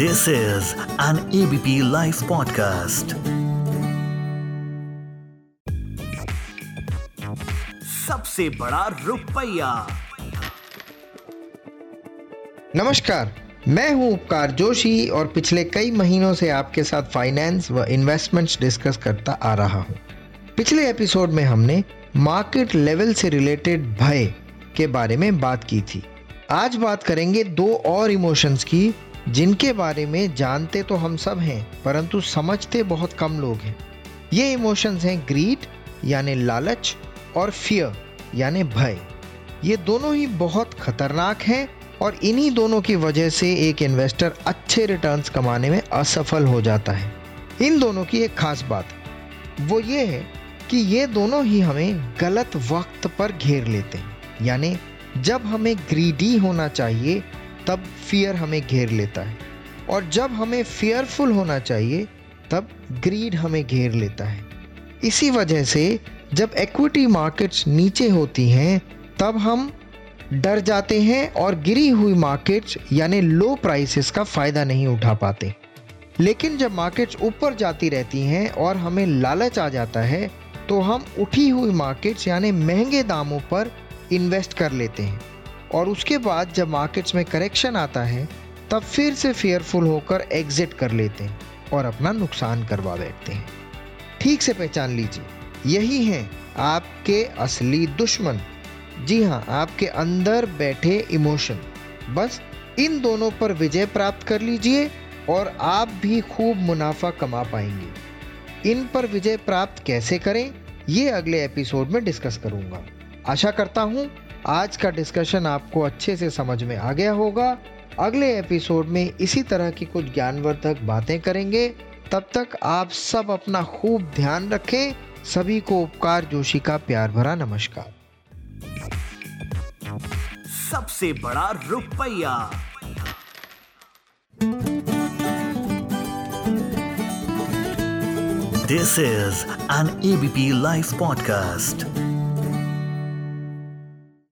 This is an ABP Life podcast. सबसे बड़ा रुपया नमस्कार, मैं हूँ उपकार जोशी और पिछले कई महीनों से आपके साथ फाइनेंस व इन्वेस्टमेंट्स डिस्कस करता आ रहा हूँ। पिछले एपिसोड में हमने मार्केट लेवल से रिलेटेड भय के बारे में बात की थी आज बात करेंगे दो और इमोशंस की जिनके बारे में जानते तो हम सब हैं, परंतु समझते बहुत कम लोग हैं। ये इमोशंस हैं ग्रीड यानी लालच, और फियर यानी भय। ये दोनों ही बहुत खतरनाक हैं, और इन्हीं दोनों की वजह से एक इन्वेस्टर अच्छे रिटर्न्स कमाने में असफल हो जाता है। इन दोनों की एक खास बात, वो ये है कि ये दोनों ही हमें गलत वक्त पर घेर लेते हैं। यानी जब हमें ग्रीडी होना चाहिए तब फियर हमें घेर लेता है। और जब हमें फियरफुल होना चाहिए, तब ग्रीड हमें घेर लेता है। इसी वजह से जब इक्विटी मार्केट्स नीचे होती हैं, तब हम डर जाते हैं और गिरी हुई मार्केट्स यानी लो प्राइसेस का फ़ायदा नहीं उठा पाते। लेकिन जब मार्केट्स ऊपर जाती रहती हैं और हमें लालच आ जाता है तो हम उठी हुई मार्केट्स यानी महँगे दामों पर इन्वेस्ट कर लेते हैं। और उसके बाद जब मार्केट्स में करेक्शन आता है, तब फिर से फेयरफुल होकर एग्जिट कर लेते हैं और अपना नुकसान करवा बैठते हैं। ठीक से पहचान लीजिए, यही हैं आपके असली दुश्मन। जी हाँ आपके अंदर बैठे इमोशन बस इन दोनों पर विजय प्राप्त कर लीजिए और आप भी खूब मुनाफा कमा पाएँगे। इन पर विजय प्राप्त कैसे करें, ये अगले एपिसोड में डिस्कस करूँगा। आशा करता हूँ आज का डिस्कशन आपको अच्छे से समझ में आ गया होगा। अगले एपिसोड में इसी तरह की कुछ ज्ञानवर्धक बातें करेंगे। तब तक आप सब अपना खूब ध्यान रखें। सभी को उपकार, जोशी का प्यार भरा नमस्कार। सबसे बड़ा रुपया। This is an ABP live podcast